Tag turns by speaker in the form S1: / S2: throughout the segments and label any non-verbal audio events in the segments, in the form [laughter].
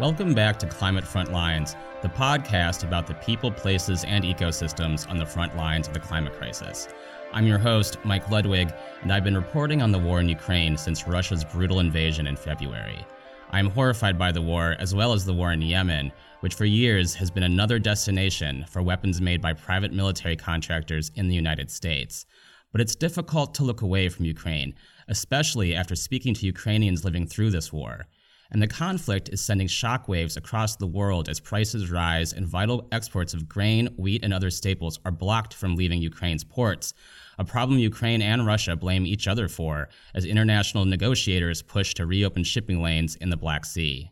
S1: Welcome back to Climate Front Lines, the podcast about the people, places, and ecosystems on the front lines of the climate crisis. I'm your host, Mike Ludwig, and I've been reporting on the war in Ukraine since Russia's brutal invasion in February. I am horrified by the war, as well as the war in Yemen, which for years has been another destination for weapons made by private military contractors in the United States. But it's difficult to look away from Ukraine, especially after speaking to Ukrainians living through this war. And the conflict is sending shockwaves across the world as prices rise and vital exports of grain, wheat, and other staples are blocked from leaving Ukraine's ports, a problem Ukraine and Russia blame each other for as international negotiators push to reopen shipping lanes in the Black Sea.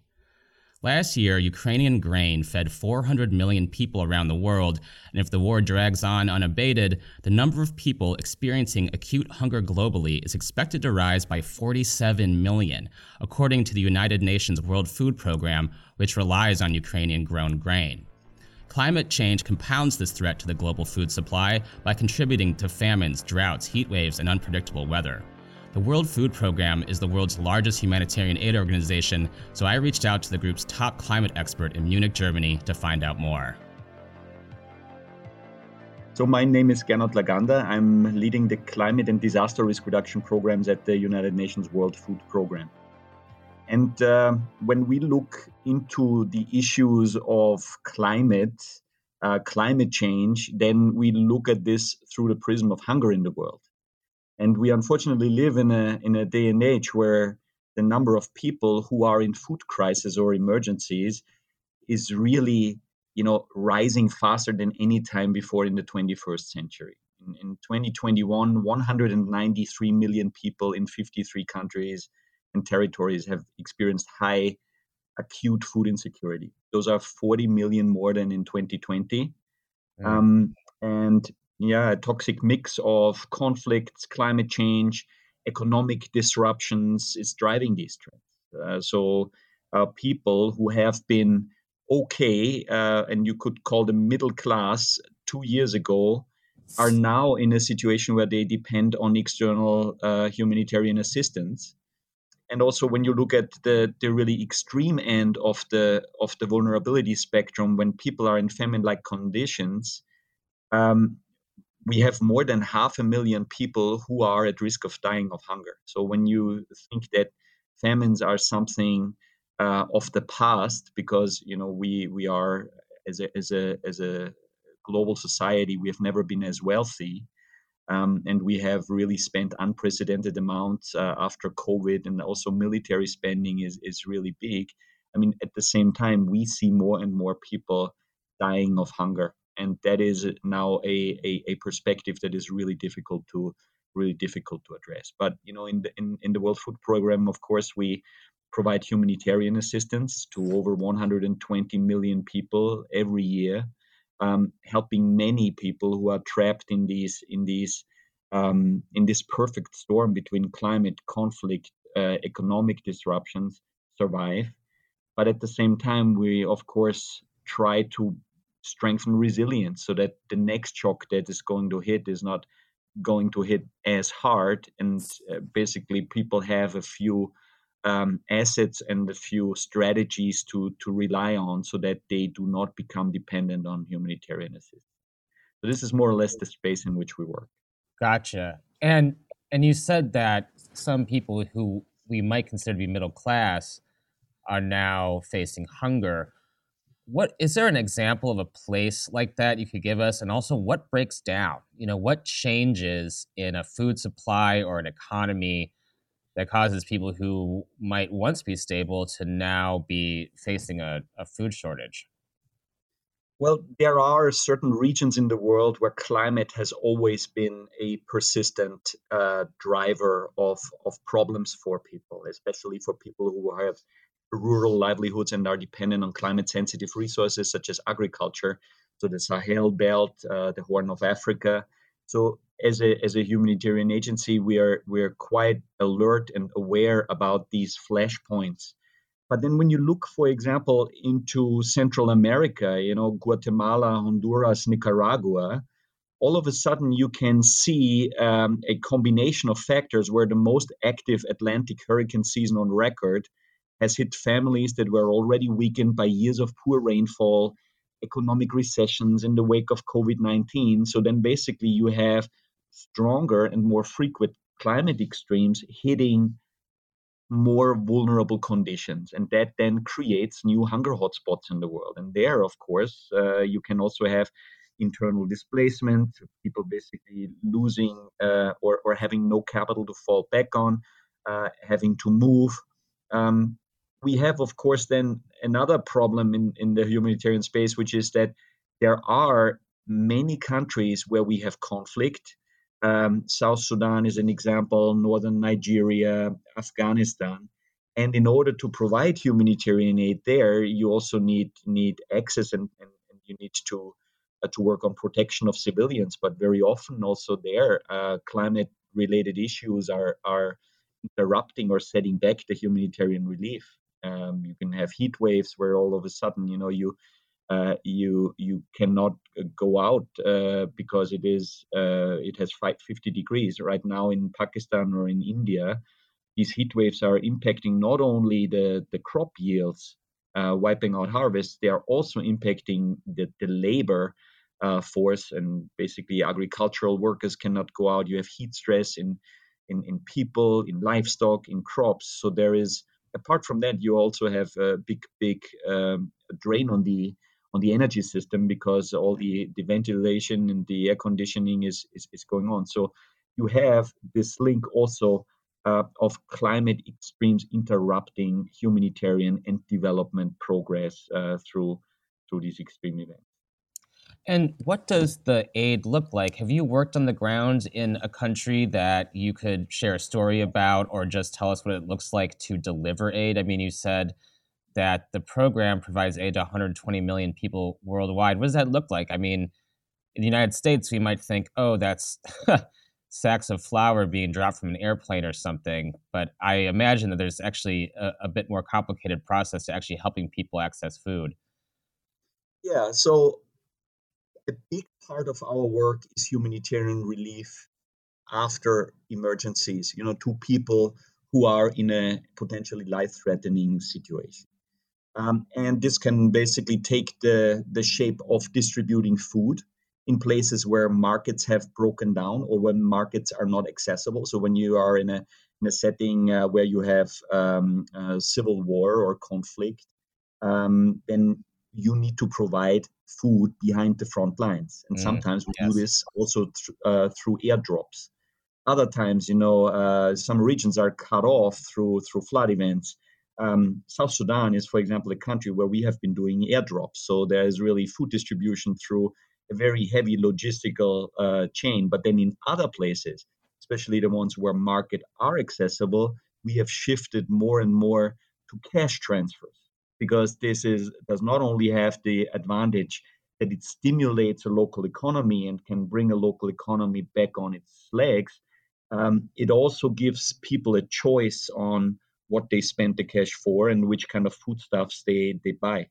S1: Last year, Ukrainian grain fed 400 million people around the world, and if the war drags on unabated, the number of people experiencing acute hunger globally is expected to rise by 47 million, according to the United Nations World Food Program, which relies on Ukrainian grown grain. Climate change compounds this threat to the global food supply by contributing to famines, droughts, heat waves, and unpredictable weather. The World Food Program is the world's largest humanitarian aid organization, so I reached out to the group's top climate expert in Munich, Germany to find out more.
S2: So, my name is Gernot Laganda. I'm leading the climate and disaster risk reduction programs at the United Nations World Food Program. And uh, when we look into the issues of climate, uh, climate change, then we look at this through the prism of hunger in the world. And we unfortunately live in a in a day and age where the number of people who are in food crisis or emergencies is really you know rising faster than any time before in the 21st century. In, in 2021, 193 million people in 53 countries and territories have experienced high acute food insecurity. Those are 40 million more than in 2020. Mm. Um, and yeah, a toxic mix of conflicts, climate change, economic disruptions is driving these trends. Uh, so uh, people who have been okay, uh, and you could call them middle class two years ago, are now in a situation where they depend on external uh, humanitarian assistance. And also, when you look at the, the really extreme end of the of the vulnerability spectrum, when people are in famine-like conditions, um, we have more than half a million people who are at risk of dying of hunger. So when you think that famines are something uh, of the past, because you know we we are as a as a as a global society, we have never been as wealthy, um, and we have really spent unprecedented amounts uh, after COVID, and also military spending is is really big. I mean, at the same time, we see more and more people dying of hunger and that is now a, a, a perspective that is really difficult to really difficult to address. But you know, in the in, in the World Food Program, of course, we provide humanitarian assistance to over 120 million people every year, um, helping many people who are trapped in these in these um, in this perfect storm between climate conflict, uh, economic disruptions survive. But at the same time, we of course try to strengthen resilience so that the next shock that is going to hit is not going to hit as hard. And uh, basically people have a few um, assets and a few strategies to to rely on so that they do not become dependent on humanitarian assistance. So this is more or less the space in which we work.
S1: Gotcha. And and you said that some people who we might consider to be middle class are now facing hunger what is there an example of a place like that you could give us? And also what breaks down? You know what changes in a food supply or an economy that causes people who might once be stable to now be facing a, a food shortage?
S2: Well there are certain regions in the world where climate has always been a persistent uh, driver of, of problems for people especially for people who have rural livelihoods and are dependent on climate sensitive resources such as agriculture. So the Sahel belt, uh, the Horn of Africa. So as a, as a humanitarian agency, we are we are quite alert and aware about these flashpoints. But then when you look, for example, into Central America, you know, Guatemala, Honduras, Nicaragua, all of a sudden you can see um, a combination of factors where the most active Atlantic hurricane season on record has hit families that were already weakened by years of poor rainfall, economic recessions in the wake of COVID 19. So then basically you have stronger and more frequent climate extremes hitting more vulnerable conditions. And that then creates new hunger hotspots in the world. And there, of course, uh, you can also have internal displacement, people basically losing uh, or, or having no capital to fall back on, uh, having to move. Um, we have, of course, then another problem in, in the humanitarian space, which is that there are many countries where we have conflict. Um, South Sudan is an example, northern Nigeria, Afghanistan. And in order to provide humanitarian aid there, you also need need access and, and, and you need to uh, to work on protection of civilians. But very often also there, uh, climate related issues are are interrupting or setting back the humanitarian relief. Um, you can have heat waves where all of a sudden, you know, you uh, you you cannot go out uh, because it is uh, it has 50 degrees right now in Pakistan or in India. These heat waves are impacting not only the the crop yields, uh, wiping out harvests, they are also impacting the the labor uh, force and basically agricultural workers cannot go out. You have heat stress in in, in people, in livestock, in crops. So there is apart from that, you also have a big, big um, drain on the on the energy system because all the, the ventilation and the air conditioning is, is, is going on. So you have this link also uh, of climate extremes interrupting humanitarian and development progress uh, through through these extreme events.
S3: And what does the aid look like? Have you worked on the ground in a country that you could share a story about or just tell us what it looks like to deliver aid? I mean, you said that the program provides aid to 120 million people worldwide. What does that look like? I mean, in the United States, we might think, oh, that's [laughs] sacks of flour being dropped from an airplane or something. But I imagine that there's actually a, a bit more complicated process to actually helping people access food.
S2: Yeah. So a big part of our work is humanitarian relief after emergencies, you know, to people who are in a potentially life threatening situation. Um, and this can basically take the, the shape of distributing food in places where markets have broken down or when markets are not accessible. So when you are in a in a setting uh, where you have um, civil war or conflict, um, then you need to provide food behind the front lines. And mm, sometimes we yes. do this also th- uh, through airdrops. Other times, you know, uh, some regions are cut off through through flood events. Um, South Sudan is, for example, a country where we have been doing airdrops. So there is really food distribution through a very heavy logistical uh, chain. But then in other places, especially the ones where market are accessible, we have shifted more and more to cash transfers because this is does not only have the advantage that it stimulates a local economy and can bring a local economy back on its legs, um, it also gives people a choice on what they spend the cash for and which kind of foodstuffs they, they buy.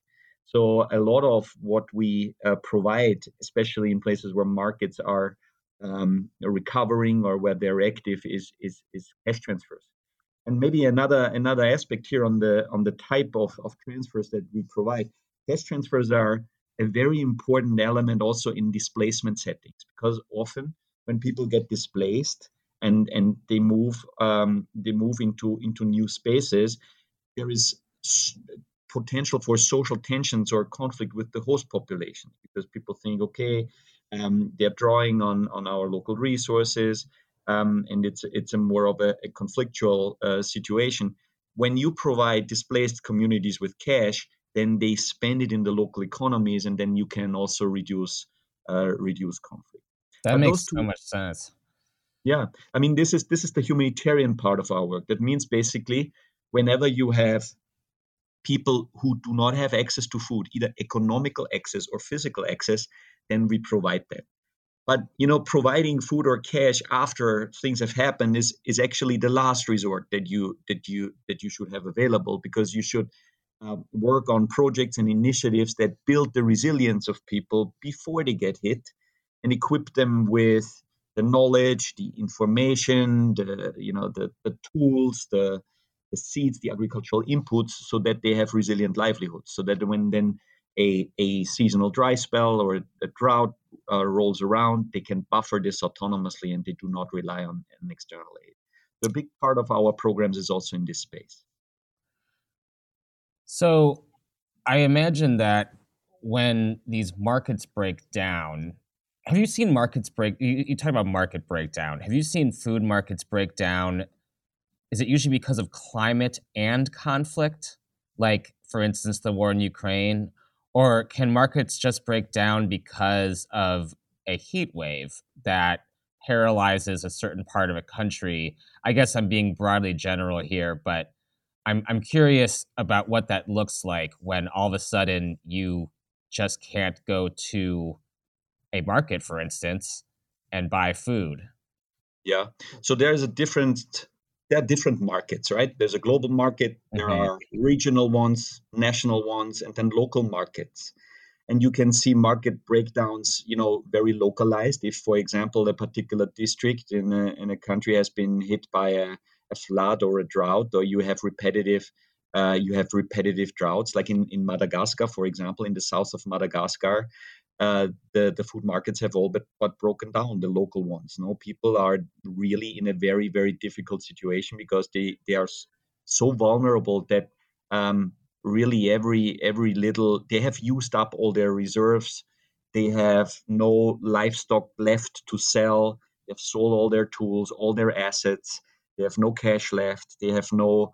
S2: So a lot of what we uh, provide, especially in places where markets are um, recovering or where they're active, is, is, is cash transfers and maybe another another aspect here on the on the type of, of transfers that we provide. Cash transfers are a very important element also in displacement settings because often when people get displaced and and they move um, they move into into new spaces there is potential for social tensions or conflict with the host population because people think okay um, they're drawing on on our local resources um, and it's it's a more of a, a conflictual uh, situation. When you provide displaced communities with cash, then they spend it in the local economies, and then you can also reduce uh, reduce conflict.
S3: That but makes two, so much sense.
S2: Yeah, I mean this is this is the humanitarian part of our work. That means basically, whenever you have people who do not have access to food, either economical access or physical access, then we provide that but you know providing food or cash after things have happened is is actually the last resort that you that you that you should have available because you should uh, work on projects and initiatives that build the resilience of people before they get hit and equip them with the knowledge the information the you know the, the tools the the seeds, the agricultural inputs, so that they have resilient livelihoods. So that when then a, a seasonal dry spell or a drought uh, rolls around, they can buffer this autonomously and they do not rely on an external aid. The big part of our programs is also in this space.
S3: So I imagine that when these markets break down, have you seen markets break? You, you talk about market breakdown. Have you seen food markets break down? Is it usually because of climate and conflict? Like, for instance, the war in Ukraine? Or can markets just break down because of a heat wave that paralyzes a certain part of a country? I guess I'm being broadly general here, but I'm I'm curious about what that looks like when all of a sudden you just can't go to a market, for instance, and buy food.
S2: Yeah. So there's a different there are different markets, right? There's a global market, there mm-hmm. are regional ones, national ones, and then local markets. And you can see market breakdowns, you know, very localized. If, for example, a particular district in a, in a country has been hit by a a flood or a drought, or you have repetitive uh, you have repetitive droughts, like in, in Madagascar, for example, in the south of Madagascar, uh, the the food markets have all but, but broken down. The local ones, no, people are really in a very very difficult situation because they they are so vulnerable that um, really every every little they have used up all their reserves. They have no livestock left to sell. They've sold all their tools, all their assets they have no cash left. They have no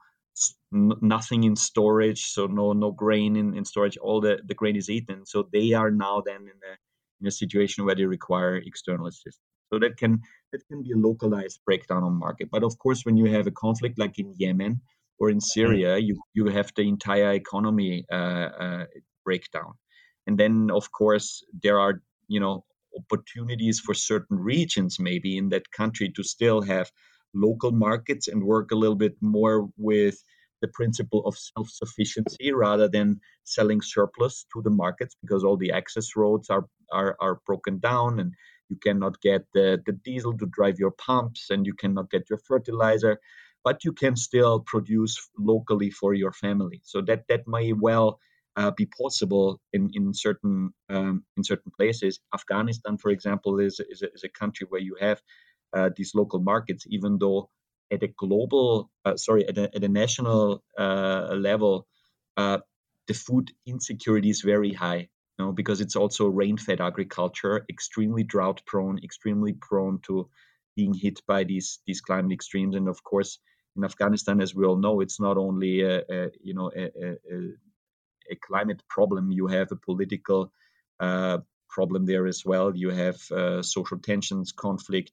S2: nothing in storage, so no no grain in, in storage. All the, the grain is eaten. So they are now then in a in a situation where they require external assistance. So that can that can be a localized breakdown on market. But of course, when you have a conflict like in Yemen or in mm-hmm. Syria, you you have the entire economy uh, uh, breakdown, and then of course there are you know opportunities for certain regions maybe in that country to still have local markets and work a little bit more with the principle of self sufficiency rather than selling surplus to the markets because all the access roads are, are, are broken down and you cannot get the, the diesel to drive your pumps and you cannot get your fertilizer but you can still produce locally for your family. So that that may well uh, be possible in in certain um, in certain places. Afghanistan for example is, is a, is a country where you have uh, these local markets, even though at a global, uh, sorry, at a, at a national uh, level, uh, the food insecurity is very high. You know, because it's also rain-fed agriculture, extremely drought-prone, extremely prone to being hit by these these climate extremes. And of course, in Afghanistan, as we all know, it's not only a, a you know a, a, a, climate problem. You have a political uh, problem there as well. You have uh, social tensions, conflict,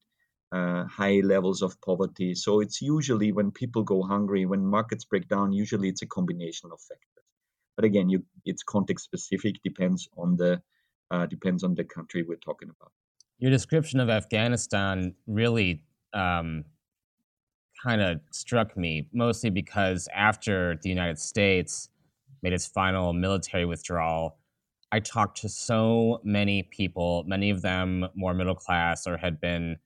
S2: uh, high levels of poverty. So it's usually when people go hungry, when markets break down, usually it's a combination of factors. But again, you, it's context specific, depends on the uh, depends on the country we're talking about.
S3: Your description of Afghanistan really um, kind of struck me, mostly because after the United States made its final military withdrawal, I talked to so many people, many of them more middle class or had been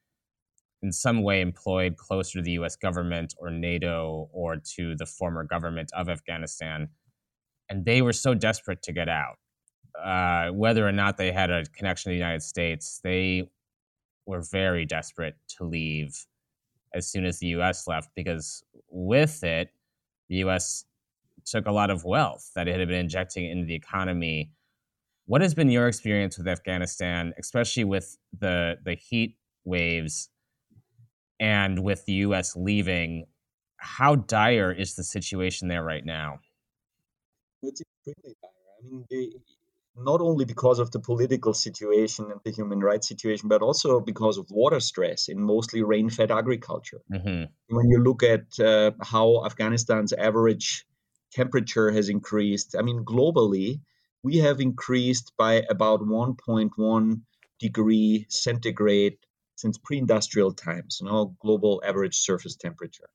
S3: in some way employed closer to the US government or NATO or to the former government of Afghanistan. And they were so desperate to get out. Uh, whether or not they had a connection to the United States, they were very desperate to leave as soon as the US left because with it, the US took a lot of wealth that it had been injecting into the economy. What has been your experience with Afghanistan, especially with the the heat waves and with the U.S. leaving, how dire is the situation there right now?
S2: It's extremely dire. I mean, they, not only because of the political situation and the human rights situation, but also because of water stress in mostly rain fed agriculture. Mm-hmm. When you look at uh, how Afghanistan's average temperature has increased, I mean, globally, we have increased by about 1.1 degree centigrade since pre-industrial times, you know, global average surface temperature.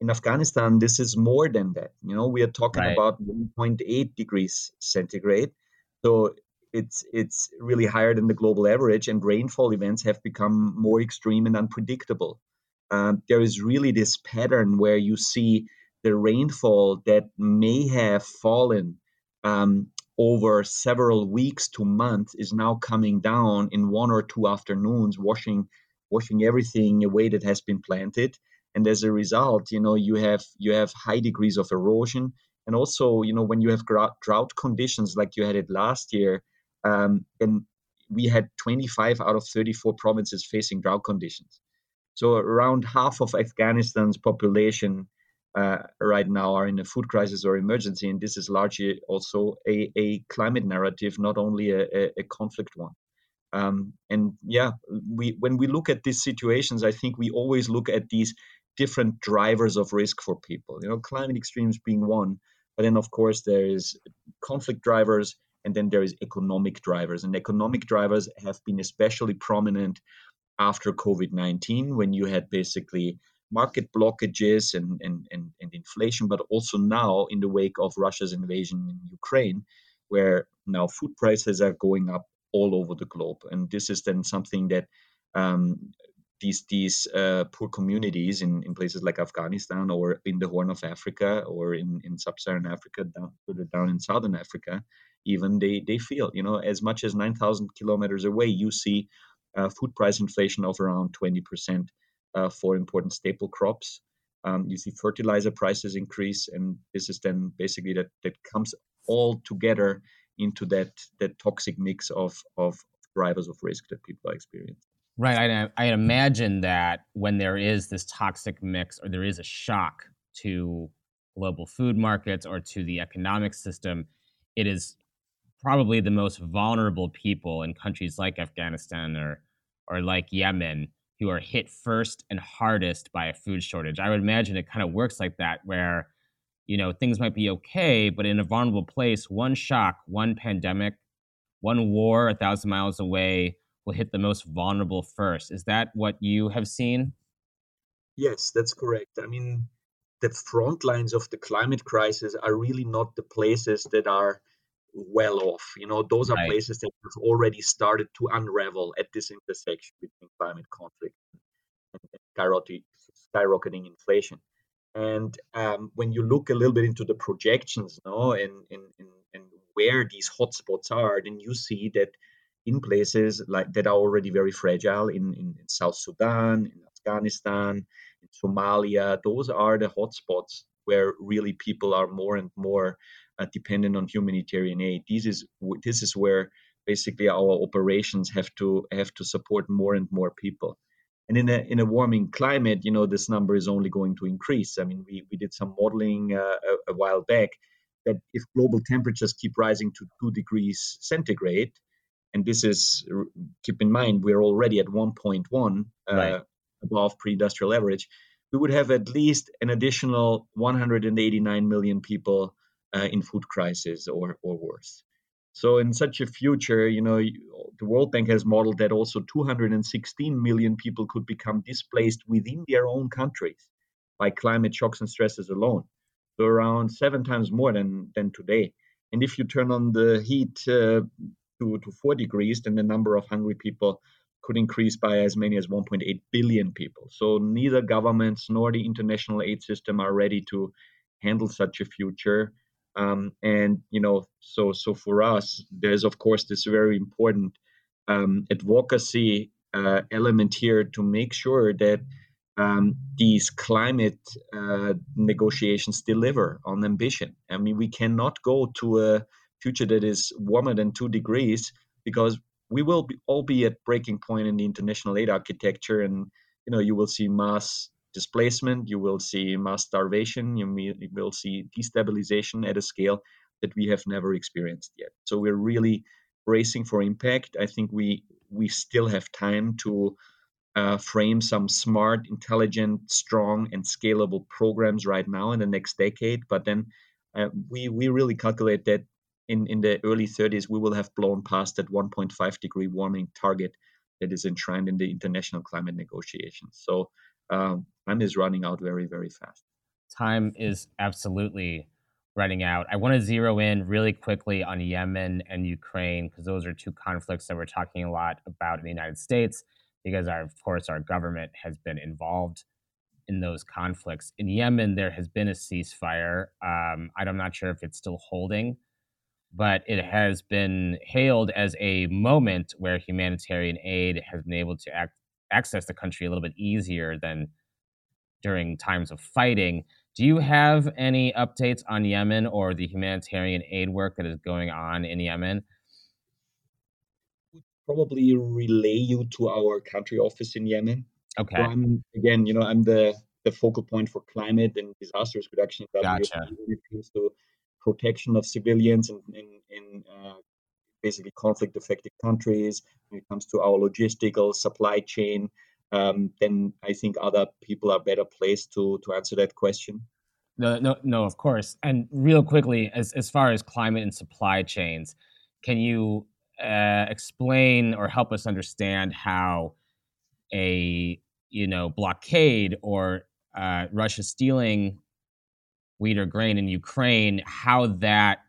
S2: In Afghanistan, this is more than that. You know, we are talking right. about 1.8 degrees centigrade. So it's it's really higher than the global average, and rainfall events have become more extreme and unpredictable. Um, there is really this pattern where you see the rainfall that may have fallen um, over several weeks to months is now coming down in one or two afternoons, washing washing everything away that has been planted. And as a result, you know, you have you have high degrees of erosion, and also, you know, when you have drought conditions like you had it last year, um, then we had 25 out of 34 provinces facing drought conditions. So around half of Afghanistan's population uh, right now are in a food crisis or emergency, and this is largely also a, a climate narrative, not only a, a, conflict one. Um, and yeah, we when we look at these situations, I think we always look at these different drivers of risk for people. You know, climate extremes being one, but then of course there is conflict drivers, and then there is economic drivers. And economic drivers have been especially prominent after COVID 19, when you had basically market blockages and, and, and, and, inflation, but also now in the wake of Russia's invasion in Ukraine, where now food prices are going up all over the globe. And this is then something that um, these these uh, poor communities in, in places like Afghanistan or in the Horn of Africa or in, in sub-Saharan Africa, down further down in Southern Africa, even they they feel you know as much as 9,000 kilometers away, you see uh, food price inflation of around 20% uh, for important staple crops. Um, you see fertilizer prices increase, and this is then basically that that comes all together into that that toxic mix of of drivers of risk that people are experiencing.
S3: Right. I, I imagine that when there is this toxic mix, or there is a shock to global food markets or to the economic system, it is probably the most vulnerable people in countries like Afghanistan or or like Yemen who are hit first and hardest by a food shortage. I would imagine it kind of works like that where you know things might be okay, but in a vulnerable place, one shock, one pandemic, one war a thousand miles away will hit the most vulnerable first. Is that what you have seen?
S2: Yes, that's correct. I mean, the front lines of the climate crisis are really not the places that are well off. You know, those are right. places that have already started to unravel at this intersection between climate conflict and skyrocketing inflation. And um, when you look a little bit into the projections, no, and, and, and, and where these hotspots are, then you see that in places like that are already very fragile in, in, in South Sudan, in Afghanistan, in Somalia, those are the hotspots where really people are more and more dependent on humanitarian aid. This is this is where basically our operations have to have to support more and more people. And in a in a warming climate, you know, this number is only going to increase. I mean, we we did some modeling uh, a, a while back that if global temperatures keep rising to two degrees centigrade, and this is keep in mind we're already at 1.1 uh, right. above pre-industrial average we would have at least an additional 189 million people uh, in food crisis or, or worse. So in such a future, you know, the World Bank has modeled that also 216 million people could become displaced within their own countries by climate shocks and stresses alone. So around seven times more than than today. And if you turn on the heat uh, to, to four degrees, then the number of hungry people could increase by as many as 1.8 billion people. So neither governments nor the international aid system are ready to handle such a future um, and you know so so for us there's of course this very important um, advocacy uh, element here to make sure that um, these climate uh, negotiations deliver on ambition. I mean we cannot go to a future that is warmer than two degrees because we will be, all be at breaking point in the international aid architecture and you know you will see mass displacement, you will see mass starvation, you will see destabilization at a scale that we have never experienced yet. So we're really bracing for impact. I think we we still have time to uh, frame some smart, intelligent, strong, and scalable programs right now in the next decade. But then uh, we we really calculate that in in the early 30s we will have blown past that 1.5 degree warming target that is enshrined in the international climate negotiations. So um, time is running out very, very fast.
S3: Time is absolutely running out. I want to zero in really quickly on Yemen and Ukraine because those are two conflicts that we're talking a lot about in the United States because our, of course our government has been involved in those conflicts. In Yemen, there has been a ceasefire. Um, I'm not sure if it's still holding, but it has been hailed as a moment where humanitarian aid has been able to act, access the country a little bit easier than during times of fighting. Do you have any updates on Yemen or the humanitarian aid work that is going on in Yemen?
S2: I would probably relay you to our country office in Yemen.
S3: Okay.
S2: So I'm again, you know, I'm the the focal point for climate and disaster risk reduction.
S3: Gotcha.
S2: When it comes to protection of civilians in in, in uh, basically conflict affected countries, when it comes to our logistical supply chain, um, then I think other people are better placed to to answer that question.
S3: No, no, no, of course. And real quickly, as as far as climate and supply chains, can you uh, explain or help us understand how a you know blockade or uh, Russia stealing wheat or grain in Ukraine, how that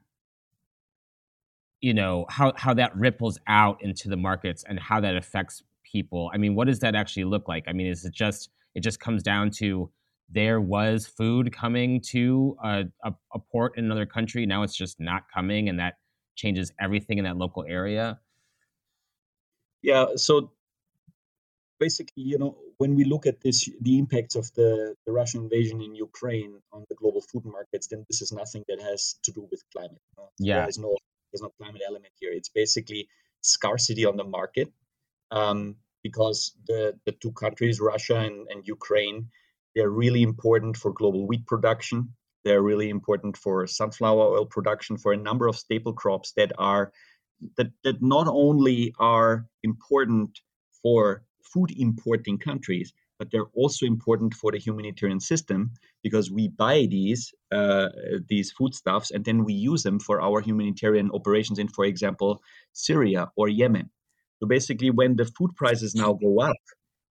S3: you know how how that ripples out into the markets and how that affects people. I mean, what does that actually look like? I mean, is it just it just comes down to there was food coming to a, a, a port in another country, now it's just not coming, and that changes everything in that local area?
S2: Yeah, so basically, you know, when we look at this, the impacts of the, the Russian invasion in Ukraine on the global food markets, then this is nothing that has to do with climate.
S3: Yeah,
S2: there's no there's no climate element here. It's basically scarcity on the market, um, because the the two countries, Russia and, and Ukraine, they're really important for global wheat production. They're really important for sunflower oil production, for a number of staple crops that are that, that not only are important for food importing countries, but they're also important for the humanitarian system because we buy these uh, these foodstuffs and then we use them for our humanitarian operations in, for example, Syria or Yemen. So basically, when the food prices now go up,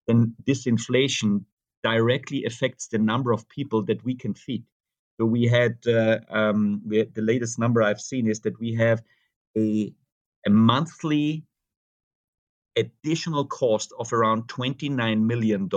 S2: then this inflation directly affects the number of people that we can feed. So we had, uh, um, we had the latest number I've seen is that we have a a monthly additional cost of around $29 million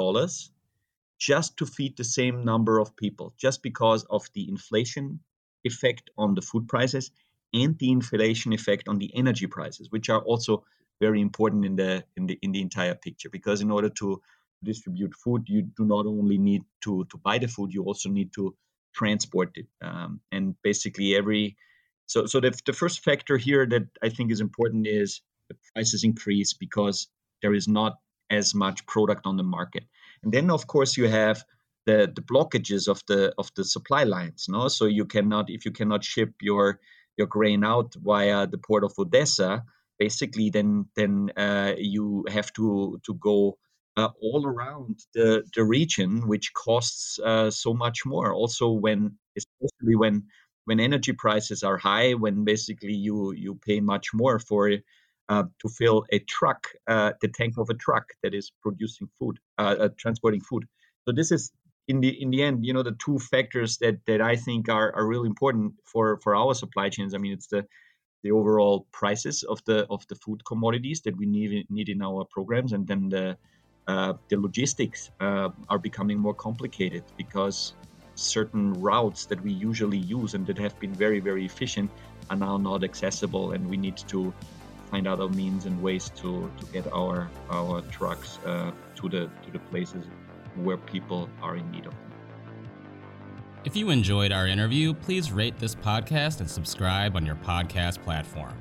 S2: just to feed the same number of people, just because of the inflation effect on the food prices and the inflation effect on the energy prices, which are also very important in the in the in the entire picture. Because in order to distribute food, you do not only need to to buy the food, you also need to transport it. Um, and basically every so so the, the first factor here that I think is important is the prices increase because there is not as much product on the market. And then of course you have the, the blockages of the of the supply lines. No, so you cannot if you cannot ship your your grain out via the port of Odessa, basically then then uh, you have to to go uh, all around the the region, which costs uh, so much more. Also, when especially when when energy prices are high, when basically you you pay much more for uh, to fill a truck, uh, the tank of a truck that is producing food, uh, transporting food. So this is in the in the end, you know, the two factors that that I think are are really important for for our supply chains. I mean, it's the the overall prices of the of the food commodities that we need need in our programs, and then the uh, the logistics uh, are becoming more complicated because certain routes that we usually use and that have been very very efficient are now not accessible, and we need to find other means and ways to, to get our our trucks uh, to the to the places where people are in need of them.
S3: If you enjoyed our interview, please rate this podcast and subscribe on your podcast platform.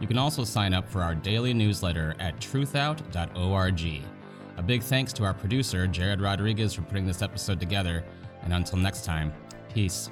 S3: You can also sign up for our daily newsletter at truthout.org. A big thanks to our producer, Jared Rodriguez, for putting this episode together. And until next time, peace.